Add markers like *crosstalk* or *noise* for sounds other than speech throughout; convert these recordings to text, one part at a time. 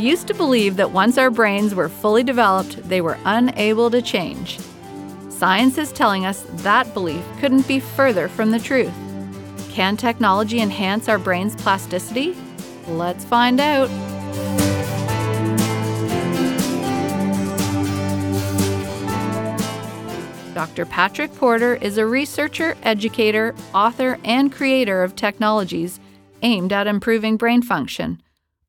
We used to believe that once our brains were fully developed, they were unable to change. Science is telling us that belief couldn't be further from the truth. Can technology enhance our brain's plasticity? Let's find out. Dr. Patrick Porter is a researcher, educator, author, and creator of technologies aimed at improving brain function.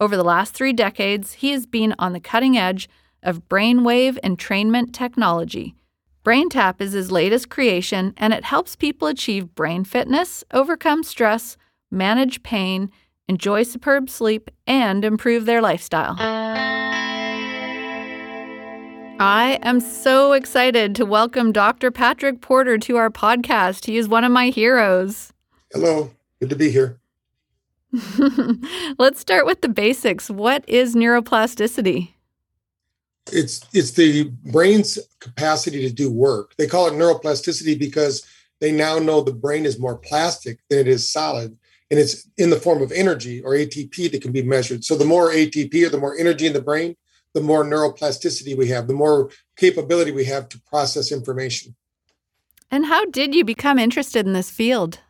Over the last three decades, he has been on the cutting edge of brainwave entrainment technology. BrainTap is his latest creation, and it helps people achieve brain fitness, overcome stress, manage pain, enjoy superb sleep, and improve their lifestyle. I am so excited to welcome Dr. Patrick Porter to our podcast. He is one of my heroes. Hello, good to be here. *laughs* Let's start with the basics. What is neuroplasticity? It's it's the brain's capacity to do work. They call it neuroplasticity because they now know the brain is more plastic than it is solid and it's in the form of energy or ATP that can be measured. So the more ATP or the more energy in the brain, the more neuroplasticity we have, the more capability we have to process information. And how did you become interested in this field?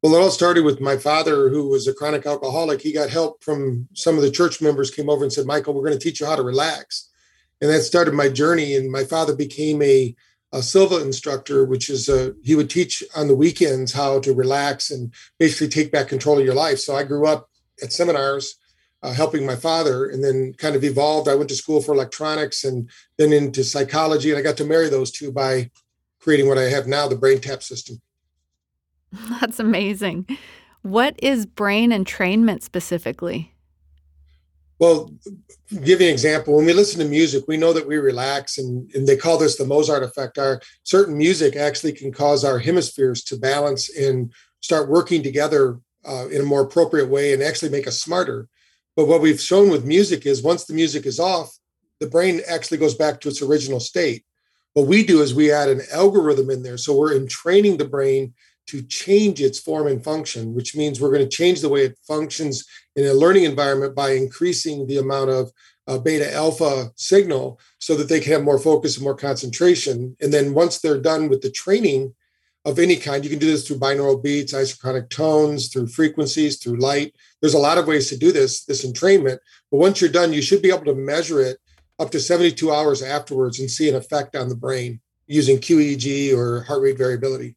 Well, it all started with my father, who was a chronic alcoholic. He got help from some of the church members, came over and said, Michael, we're going to teach you how to relax. And that started my journey. And my father became a, a Silva instructor, which is a, he would teach on the weekends how to relax and basically take back control of your life. So I grew up at seminars uh, helping my father and then kind of evolved. I went to school for electronics and then into psychology. And I got to marry those two by creating what I have now, the brain tap system. *laughs* That's amazing. What is brain entrainment specifically? Well, give you an example. When we listen to music, we know that we relax, and, and they call this the Mozart effect. Our certain music actually can cause our hemispheres to balance and start working together uh, in a more appropriate way and actually make us smarter. But what we've shown with music is once the music is off, the brain actually goes back to its original state. What we do is we add an algorithm in there. So we're entraining the brain to change its form and function, which means we're going to change the way it functions in a learning environment by increasing the amount of uh, beta alpha signal so that they can have more focus and more concentration. And then once they're done with the training of any kind, you can do this through binaural beats, isochronic tones, through frequencies, through light. There's a lot of ways to do this, this entrainment. But once you're done, you should be able to measure it up to 72 hours afterwards and see an effect on the brain using QEEG or heart rate variability.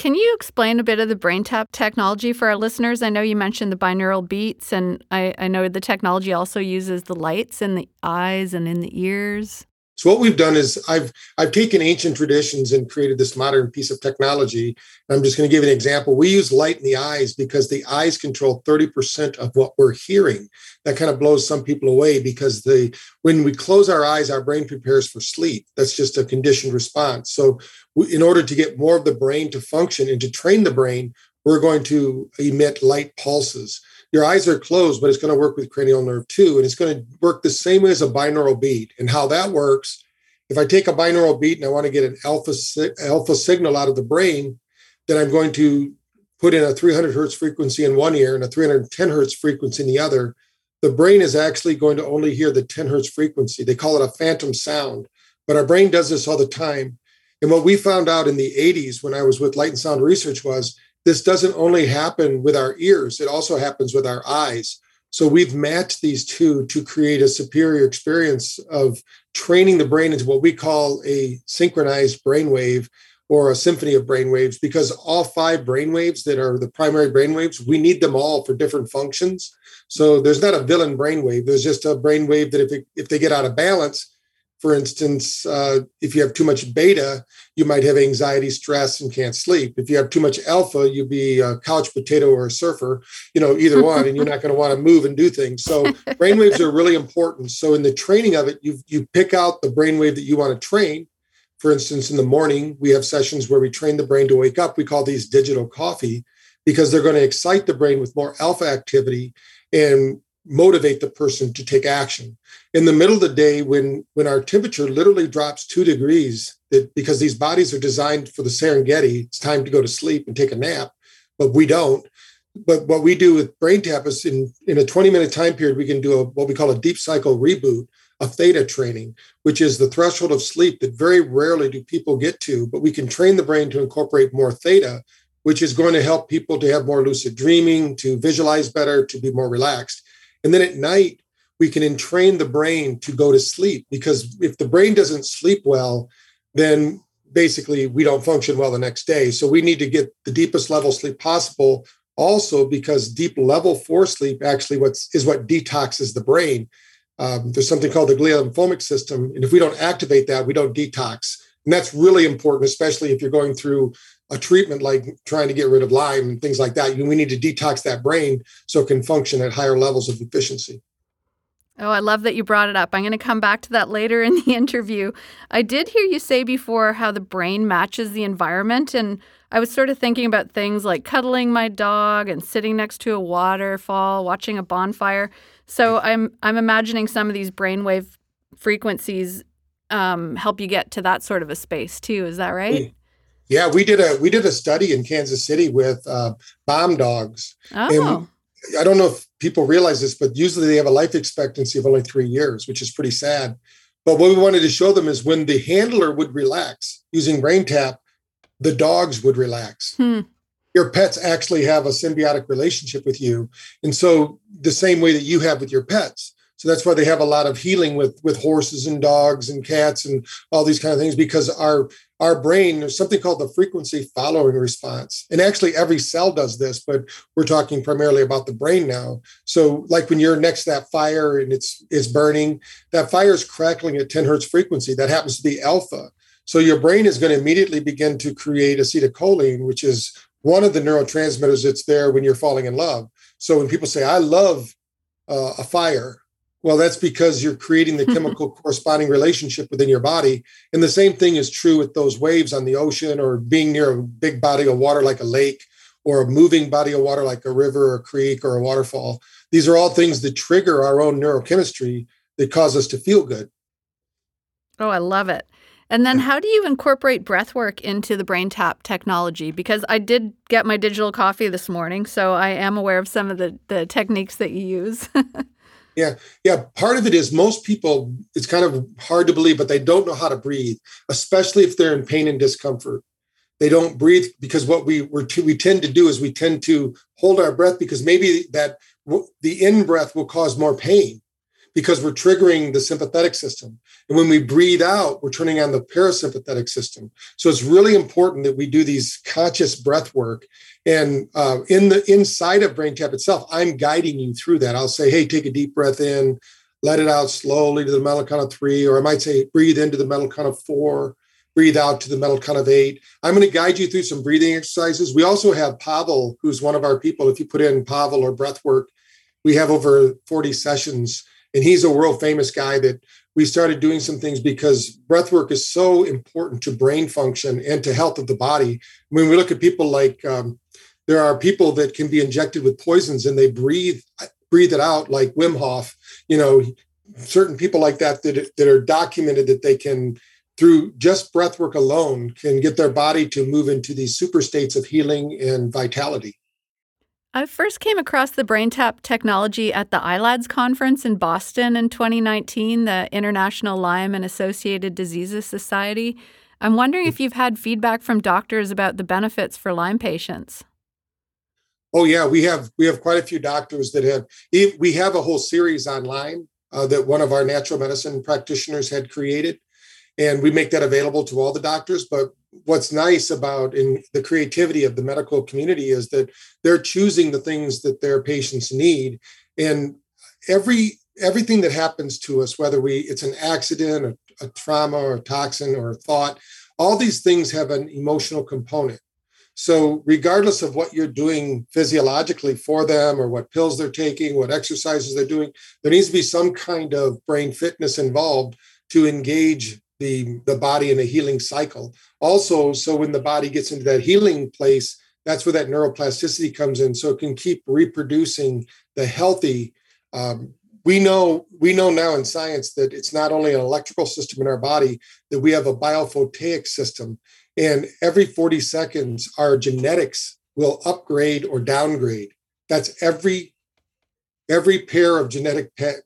Can you explain a bit of the brain tap technology for our listeners? I know you mentioned the binaural beats, and I, I know the technology also uses the lights in the eyes and in the ears. So what we've done is I've I've taken ancient traditions and created this modern piece of technology. I'm just going to give an example. We use light in the eyes because the eyes control 30% of what we're hearing. That kind of blows some people away because the when we close our eyes, our brain prepares for sleep. That's just a conditioned response. So in order to get more of the brain to function and to train the brain, we're going to emit light pulses your eyes are closed, but it's going to work with cranial nerve two. And it's going to work the same way as a binaural beat. And how that works, if I take a binaural beat and I want to get an alpha, alpha signal out of the brain, then I'm going to put in a 300 hertz frequency in one ear and a 310 hertz frequency in the other. The brain is actually going to only hear the 10 hertz frequency. They call it a phantom sound, but our brain does this all the time. And what we found out in the 80s when I was with Light and Sound Research was this doesn't only happen with our ears, it also happens with our eyes. So we've matched these two to create a superior experience of training the brain into what we call a synchronized brainwave or a symphony of brainwaves because all five brainwaves that are the primary brainwaves, we need them all for different functions. So there's not a villain brainwave. There's just a brainwave that if, it, if they get out of balance, for instance, uh, if you have too much beta, you might have anxiety, stress, and can't sleep. If you have too much alpha, you'll be a couch potato or a surfer, you know, either one, and you're not going to want to move and do things. So *laughs* brainwaves are really important. So in the training of it, you you pick out the brainwave that you want to train. For instance, in the morning, we have sessions where we train the brain to wake up. We call these digital coffee because they're going to excite the brain with more alpha activity and motivate the person to take action in the middle of the day when when our temperature literally drops two degrees that because these bodies are designed for the serengeti it's time to go to sleep and take a nap but we don't but what we do with brain tap is in, in a 20 minute time period, we can do a, what we call a deep cycle reboot of theta training, which is the threshold of sleep that very rarely do people get to, but we can train the brain to incorporate more theta, which is going to help people to have more lucid dreaming, to visualize better, to be more relaxed. And then at night, we can entrain the brain to go to sleep because if the brain doesn't sleep well, then basically we don't function well the next day. So we need to get the deepest level sleep possible also because deep level four sleep actually what's is what detoxes the brain. Um, there's something called the glial system, and if we don't activate that, we don't detox, and that's really important, especially if you're going through a treatment like trying to get rid of Lyme and things like that. we need to detox that brain so it can function at higher levels of efficiency. Oh, I love that you brought it up. I'm going to come back to that later in the *laughs* interview. I did hear you say before how the brain matches the environment. And I was sort of thinking about things like cuddling my dog and sitting next to a waterfall, watching a bonfire. So I'm I'm imagining some of these brainwave frequencies um, help you get to that sort of a space too. Is that right? Yeah, we did a we did a study in Kansas City with uh, bomb dogs. Oh. And I don't know if people realize this, but usually they have a life expectancy of only three years, which is pretty sad. But what we wanted to show them is when the handler would relax using BrainTap, the dogs would relax. Hmm. Your pets actually have a symbiotic relationship with you. And so, the same way that you have with your pets. So that's why they have a lot of healing with with horses and dogs and cats and all these kind of things because our our brain there's something called the frequency following response. And actually every cell does this but we're talking primarily about the brain now. So like when you're next to that fire and it's it's burning that fire is crackling at 10 hertz frequency. That happens to be alpha. So your brain is going to immediately begin to create acetylcholine which is one of the neurotransmitters that's there when you're falling in love. So when people say i love uh, a fire well, that's because you're creating the *laughs* chemical corresponding relationship within your body. And the same thing is true with those waves on the ocean or being near a big body of water like a lake or a moving body of water like a river or a creek or a waterfall. These are all things that trigger our own neurochemistry that cause us to feel good. Oh, I love it. And then how do you incorporate breath work into the BrainTap technology? Because I did get my digital coffee this morning, so I am aware of some of the, the techniques that you use. *laughs* Yeah, yeah. Part of it is most people, it's kind of hard to believe, but they don't know how to breathe, especially if they're in pain and discomfort. They don't breathe because what we we we tend to do is we tend to hold our breath because maybe that the in breath will cause more pain because we're triggering the sympathetic system. And when we breathe out, we're turning on the parasympathetic system. So it's really important that we do these conscious breath work. And uh, in the inside of brain tap itself, I'm guiding you through that. I'll say, hey, take a deep breath in, let it out slowly to the mental count of three, or I might say, breathe into the mental count of four, breathe out to the mental count of eight. I'm going to guide you through some breathing exercises. We also have Pavel, who's one of our people. If you put in Pavel or breath work, we have over 40 sessions and he's a world famous guy that we started doing some things because breath work is so important to brain function and to health of the body. When we look at people like um, there are people that can be injected with poisons and they breathe breathe it out like Wim Hof. You know, certain people like that that, that are documented that they can through just breath work alone can get their body to move into these super states of healing and vitality. I first came across the BrainTap technology at the ILADS conference in Boston in 2019, the International Lyme and Associated Diseases Society. I'm wondering if you've had feedback from doctors about the benefits for Lyme patients. Oh yeah, we have we have quite a few doctors that have. We have a whole series on Lyme uh, that one of our natural medicine practitioners had created, and we make that available to all the doctors. But what's nice about in the creativity of the medical community is that they're choosing the things that their patients need and every everything that happens to us whether we it's an accident a, a trauma or a toxin or a thought all these things have an emotional component so regardless of what you're doing physiologically for them or what pills they're taking what exercises they're doing there needs to be some kind of brain fitness involved to engage the the body in a healing cycle. Also so when the body gets into that healing place that's where that neuroplasticity comes in. So it can keep reproducing the healthy um, we know we know now in science that it's not only an electrical system in our body that we have a biophotic system. And every 40 seconds our genetics will upgrade or downgrade. That's every every pair of genetic pa-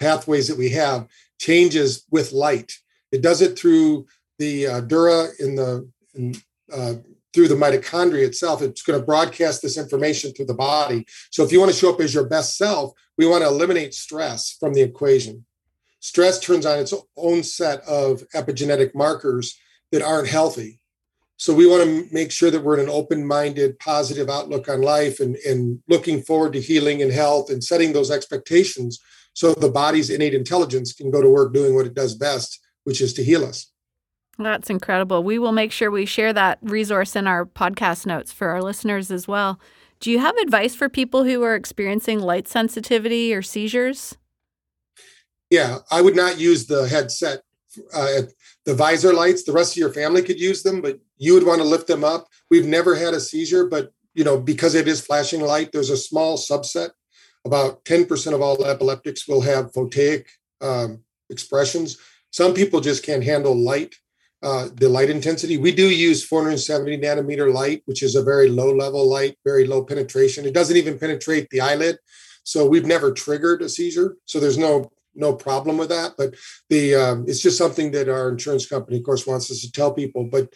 pathways that we have changes with light. It does it through the uh, dura in the in, uh, through the mitochondria itself. It's going to broadcast this information through the body. So if you want to show up as your best self, we want to eliminate stress from the equation. Stress turns on its own set of epigenetic markers that aren't healthy. So we want to make sure that we're in an open-minded, positive outlook on life and, and looking forward to healing and health and setting those expectations so the body's innate intelligence can go to work doing what it does best, which is to heal us. That's incredible. We will make sure we share that resource in our podcast notes for our listeners as well. Do you have advice for people who are experiencing light sensitivity or seizures? Yeah, I would not use the headset, uh, the visor lights. The rest of your family could use them, but you would want to lift them up. We've never had a seizure, but you know because it is flashing light, there's a small subset. About 10% of all epileptics will have photic um, expressions. Some people just can't handle light uh, the light intensity. We do use 470 nanometer light, which is a very low level light, very low penetration. It doesn't even penetrate the eyelid. So we've never triggered a seizure. So there's no no problem with that. But the um, it's just something that our insurance company, of course, wants us to tell people. But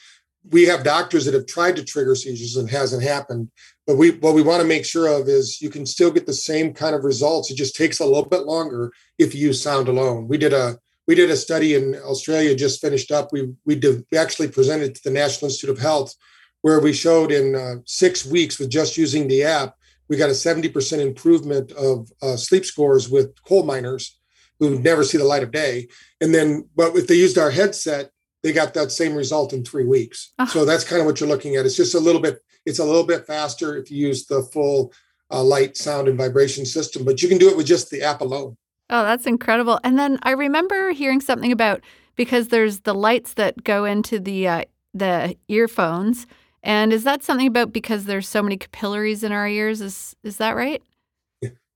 we have doctors that have tried to trigger seizures and hasn't happened. But we what we want to make sure of is you can still get the same kind of results. It just takes a little bit longer if you use sound alone. We did a we did a study in Australia, just finished up. We we, did, we actually presented to the National Institute of Health, where we showed in uh, six weeks with just using the app, we got a 70% improvement of uh, sleep scores with coal miners who never see the light of day. And then, but if they used our headset, they got that same result in three weeks. Oh. So that's kind of what you're looking at. It's just a little bit, it's a little bit faster if you use the full uh, light, sound, and vibration system, but you can do it with just the app alone. Oh, that's incredible. And then I remember hearing something about because there's the lights that go into the uh, the earphones. And is that something about because there's so many capillaries in our ears? Is is that right?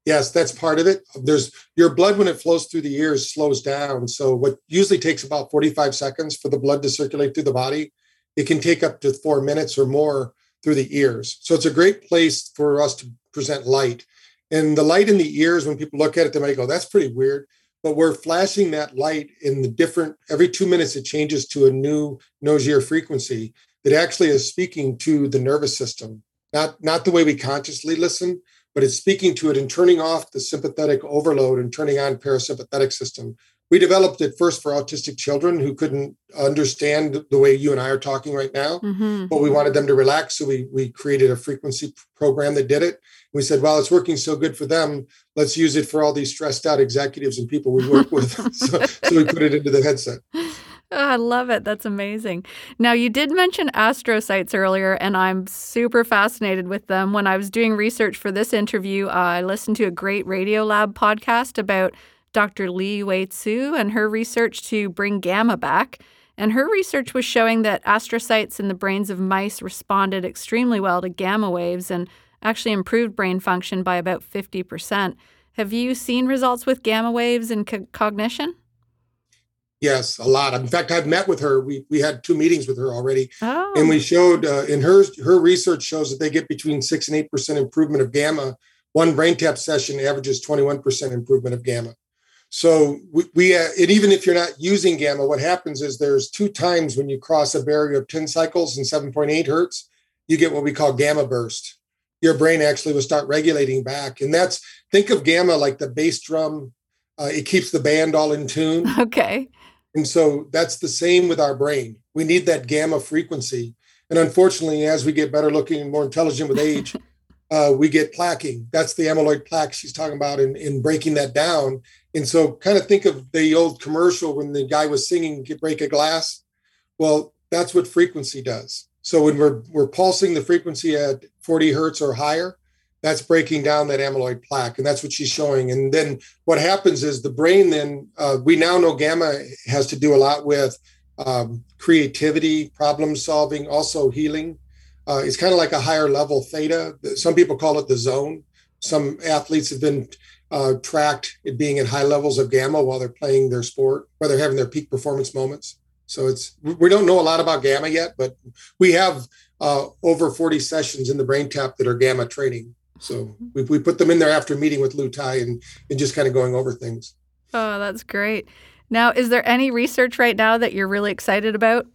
Yes, that's part of it. There's your blood when it flows through the ears slows down. So what usually takes about 45 seconds for the blood to circulate through the body, it can take up to 4 minutes or more through the ears. So it's a great place for us to present light. And the light in the ears, when people look at it, they might go, that's pretty weird. But we're flashing that light in the different, every two minutes, it changes to a new nose ear frequency that actually is speaking to the nervous system, not, not the way we consciously listen, but it's speaking to it and turning off the sympathetic overload and turning on parasympathetic system we developed it first for autistic children who couldn't understand the way you and I are talking right now, mm-hmm. but we wanted them to relax. So we, we created a frequency program that did it. We said, well, it's working so good for them. Let's use it for all these stressed out executives and people we work with. *laughs* so, so we put it into the headset. Oh, I love it. That's amazing. Now, you did mention astrocytes earlier, and I'm super fascinated with them. When I was doing research for this interview, uh, I listened to a great Radiolab podcast about Dr. Li-Huei Tsai and her research to bring gamma back. And her research was showing that astrocytes in the brains of mice responded extremely well to gamma waves and actually improved brain function by about 50%. Have you seen results with gamma waves in co- cognition? Yes, a lot. In fact, I've met with her. We we had two meetings with her already, oh. and we showed uh, in her her research shows that they get between six and eight percent improvement of gamma. One brain tap session averages twenty one percent improvement of gamma. So we, we uh, and even if you're not using gamma, what happens is there's two times when you cross a barrier of 10 cycles and 7.8 hertz, you get what we call gamma burst. Your brain actually will start regulating back. And that's think of gamma like the bass drum. Uh, it keeps the band all in tune. *laughs* Okay. And so that's the same with our brain. We need that gamma frequency. And unfortunately, as we get better looking and more intelligent with age, *laughs* uh, we get plaquing. That's the amyloid plaque she's talking about in, in breaking that down. And so, kind of think of the old commercial when the guy was singing "Break a Glass." Well, that's what frequency does. So when we're we're pulsing the frequency at 40 hertz or higher, that's breaking down that amyloid plaque, and that's what she's showing. And then what happens is the brain. Then uh, we now know gamma has to do a lot with um, creativity, problem solving, also healing. Uh, it's kind of like a higher level theta. Some people call it the zone. Some athletes have been uh, tracked it being at high levels of gamma while they're playing their sport, while they're having their peak performance moments. So it's we don't know a lot about gamma yet, but we have uh, over 40 sessions in the brain tap that are gamma training. So we, we put them in there after meeting with Lou Tai and, and just kind of going over things. Oh, that's great. Now, is there any research right now that you're really excited about?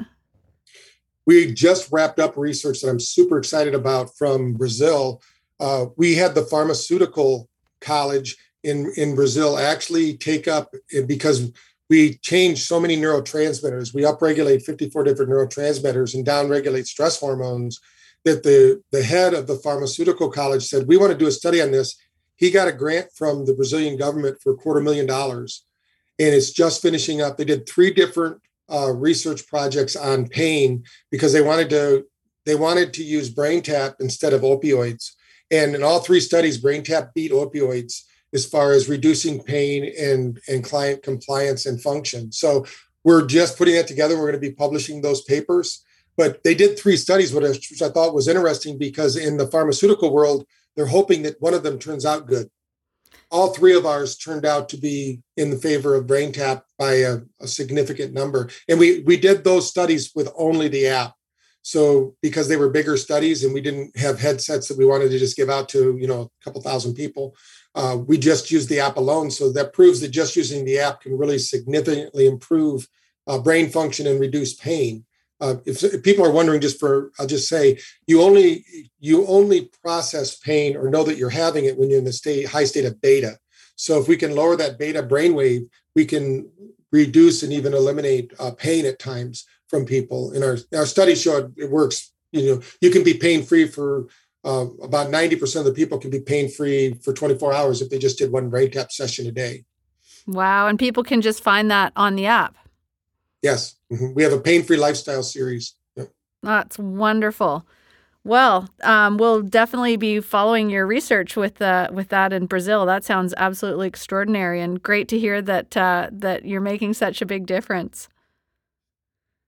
We just wrapped up research that I'm super excited about from Brazil. Uh, we had the pharmaceutical college in, in Brazil actually take up because we change so many neurotransmitters. We upregulate 54 different neurotransmitters and downregulate stress hormones that the, the head of the pharmaceutical college said, We want to do a study on this. He got a grant from the Brazilian government for a quarter million dollars. And it's just finishing up. They did three different uh, research projects on pain because they wanted to they wanted to use brain tap instead of opioids. And in all three studies, brain tap beat opioids as far as reducing pain and, and client compliance and function. So we're just putting that together. We're going to be publishing those papers. But they did three studies, which I thought was interesting because in the pharmaceutical world, they're hoping that one of them turns out good. All three of ours turned out to be in the favor of BrainTap by a, a significant number. And we, we did those studies with only the app. So because they were bigger studies and we didn't have headsets that we wanted to just give out to, you know, a couple thousand people, uh, we just used the app alone. So that proves that just using the app can really significantly improve uh, brain function and reduce pain. Uh, if, if, people are wondering, just for I'll just say, you only you only process pain or know that you're having it when you're in the state high state of beta. So if we can lower that beta brainwave, we can reduce and even eliminate uh, pain at times from people. And our our study showed it works. You know, you can be pain free for uh, about 90% of the people can be pain free for 24 hours if they just did one BrainTap session a day. Wow. And people can just find that on the app. Yes. Mm-hmm. We have a pain free lifestyle series. That's wonderful. Well, um, we'll definitely be following your research with uh, with that in Brazil. That sounds absolutely extraordinary, and great to hear that uh, that you're making such a big difference.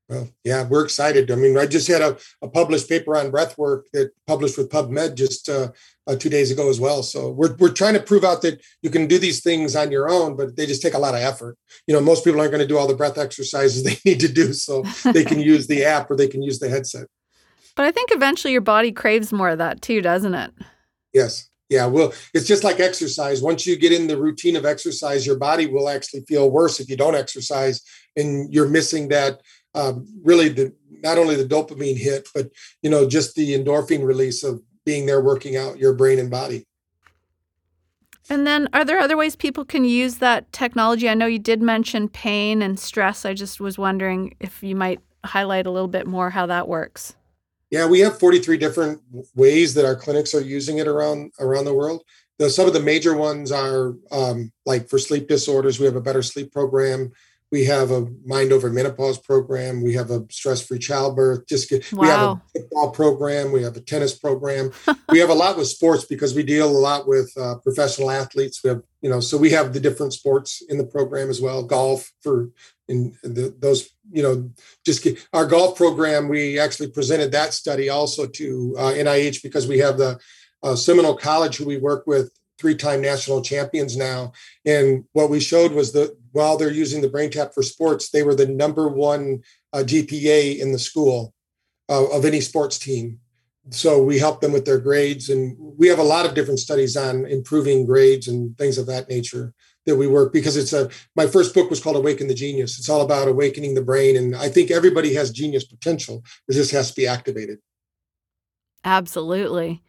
Well, yeah, we're excited. I mean, I just had a, a published paper on breath work that published with PubMed just uh, uh, two days ago as well. So we're, we're trying to prove out that you can do these things on your own, but they just take a lot of effort. You know, most people aren't going to do all the breath exercises *laughs* they need to do. So they can use the app or they can use the headset. But I think eventually your body craves more of that too, doesn't it? Yes. Yeah. Well, it's just like exercise. Once you get in the routine of exercise, your body will actually feel worse if you don't exercise and you're missing that um, really the not only the dopamine hit, but you know just the endorphin release of being there working out your brain and body. And then, are there other ways people can use that technology? I know you did mention pain and stress. I just was wondering if you might highlight a little bit more how that works. Yeah, we have 43 different ways that our clinics are using it around around the world. The, some of the major ones are um, like for sleep disorders, we have a better sleep program. We have a mind over menopause program. We have a stress free childbirth. Just get, wow. we have a football program. We have a tennis program. *laughs* we have a lot with sports because we deal a lot with uh, professional athletes. We have you know so we have the different sports in the program as well. Golf for in the, those you know just get, our golf program. We actually presented that study also to uh, NIH because we have the uh, Seminole College who we work with three-time national champions now. And what we showed was that while they're using the BrainTap for sports, they were the number one uh, GPA in the school uh, of any sports team. So we help them with their grades, and we have a lot of different studies on improving grades and things of that nature that we work because it's a my first book was called awaken the genius it's all about awakening the brain and i think everybody has genius potential it just has to be activated absolutely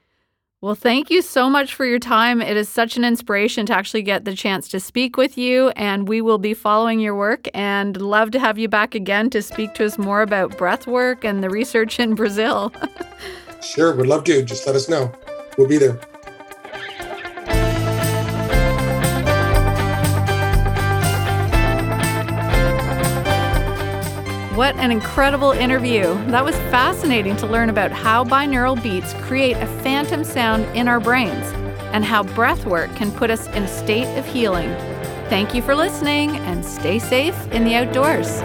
well, thank you so much for your time. It is such an inspiration to actually get the chance to speak with you, and we will be following your work and love to have you back again to speak to us more about breath work and the research in Brazil. *laughs* sure, would love to. Just let us know. We'll be there. What an incredible interview. That was fascinating to learn about how binaural beats create a phantom sound in our brains and how breath work can put us in a state of healing. Thank you for listening and stay safe in the outdoors.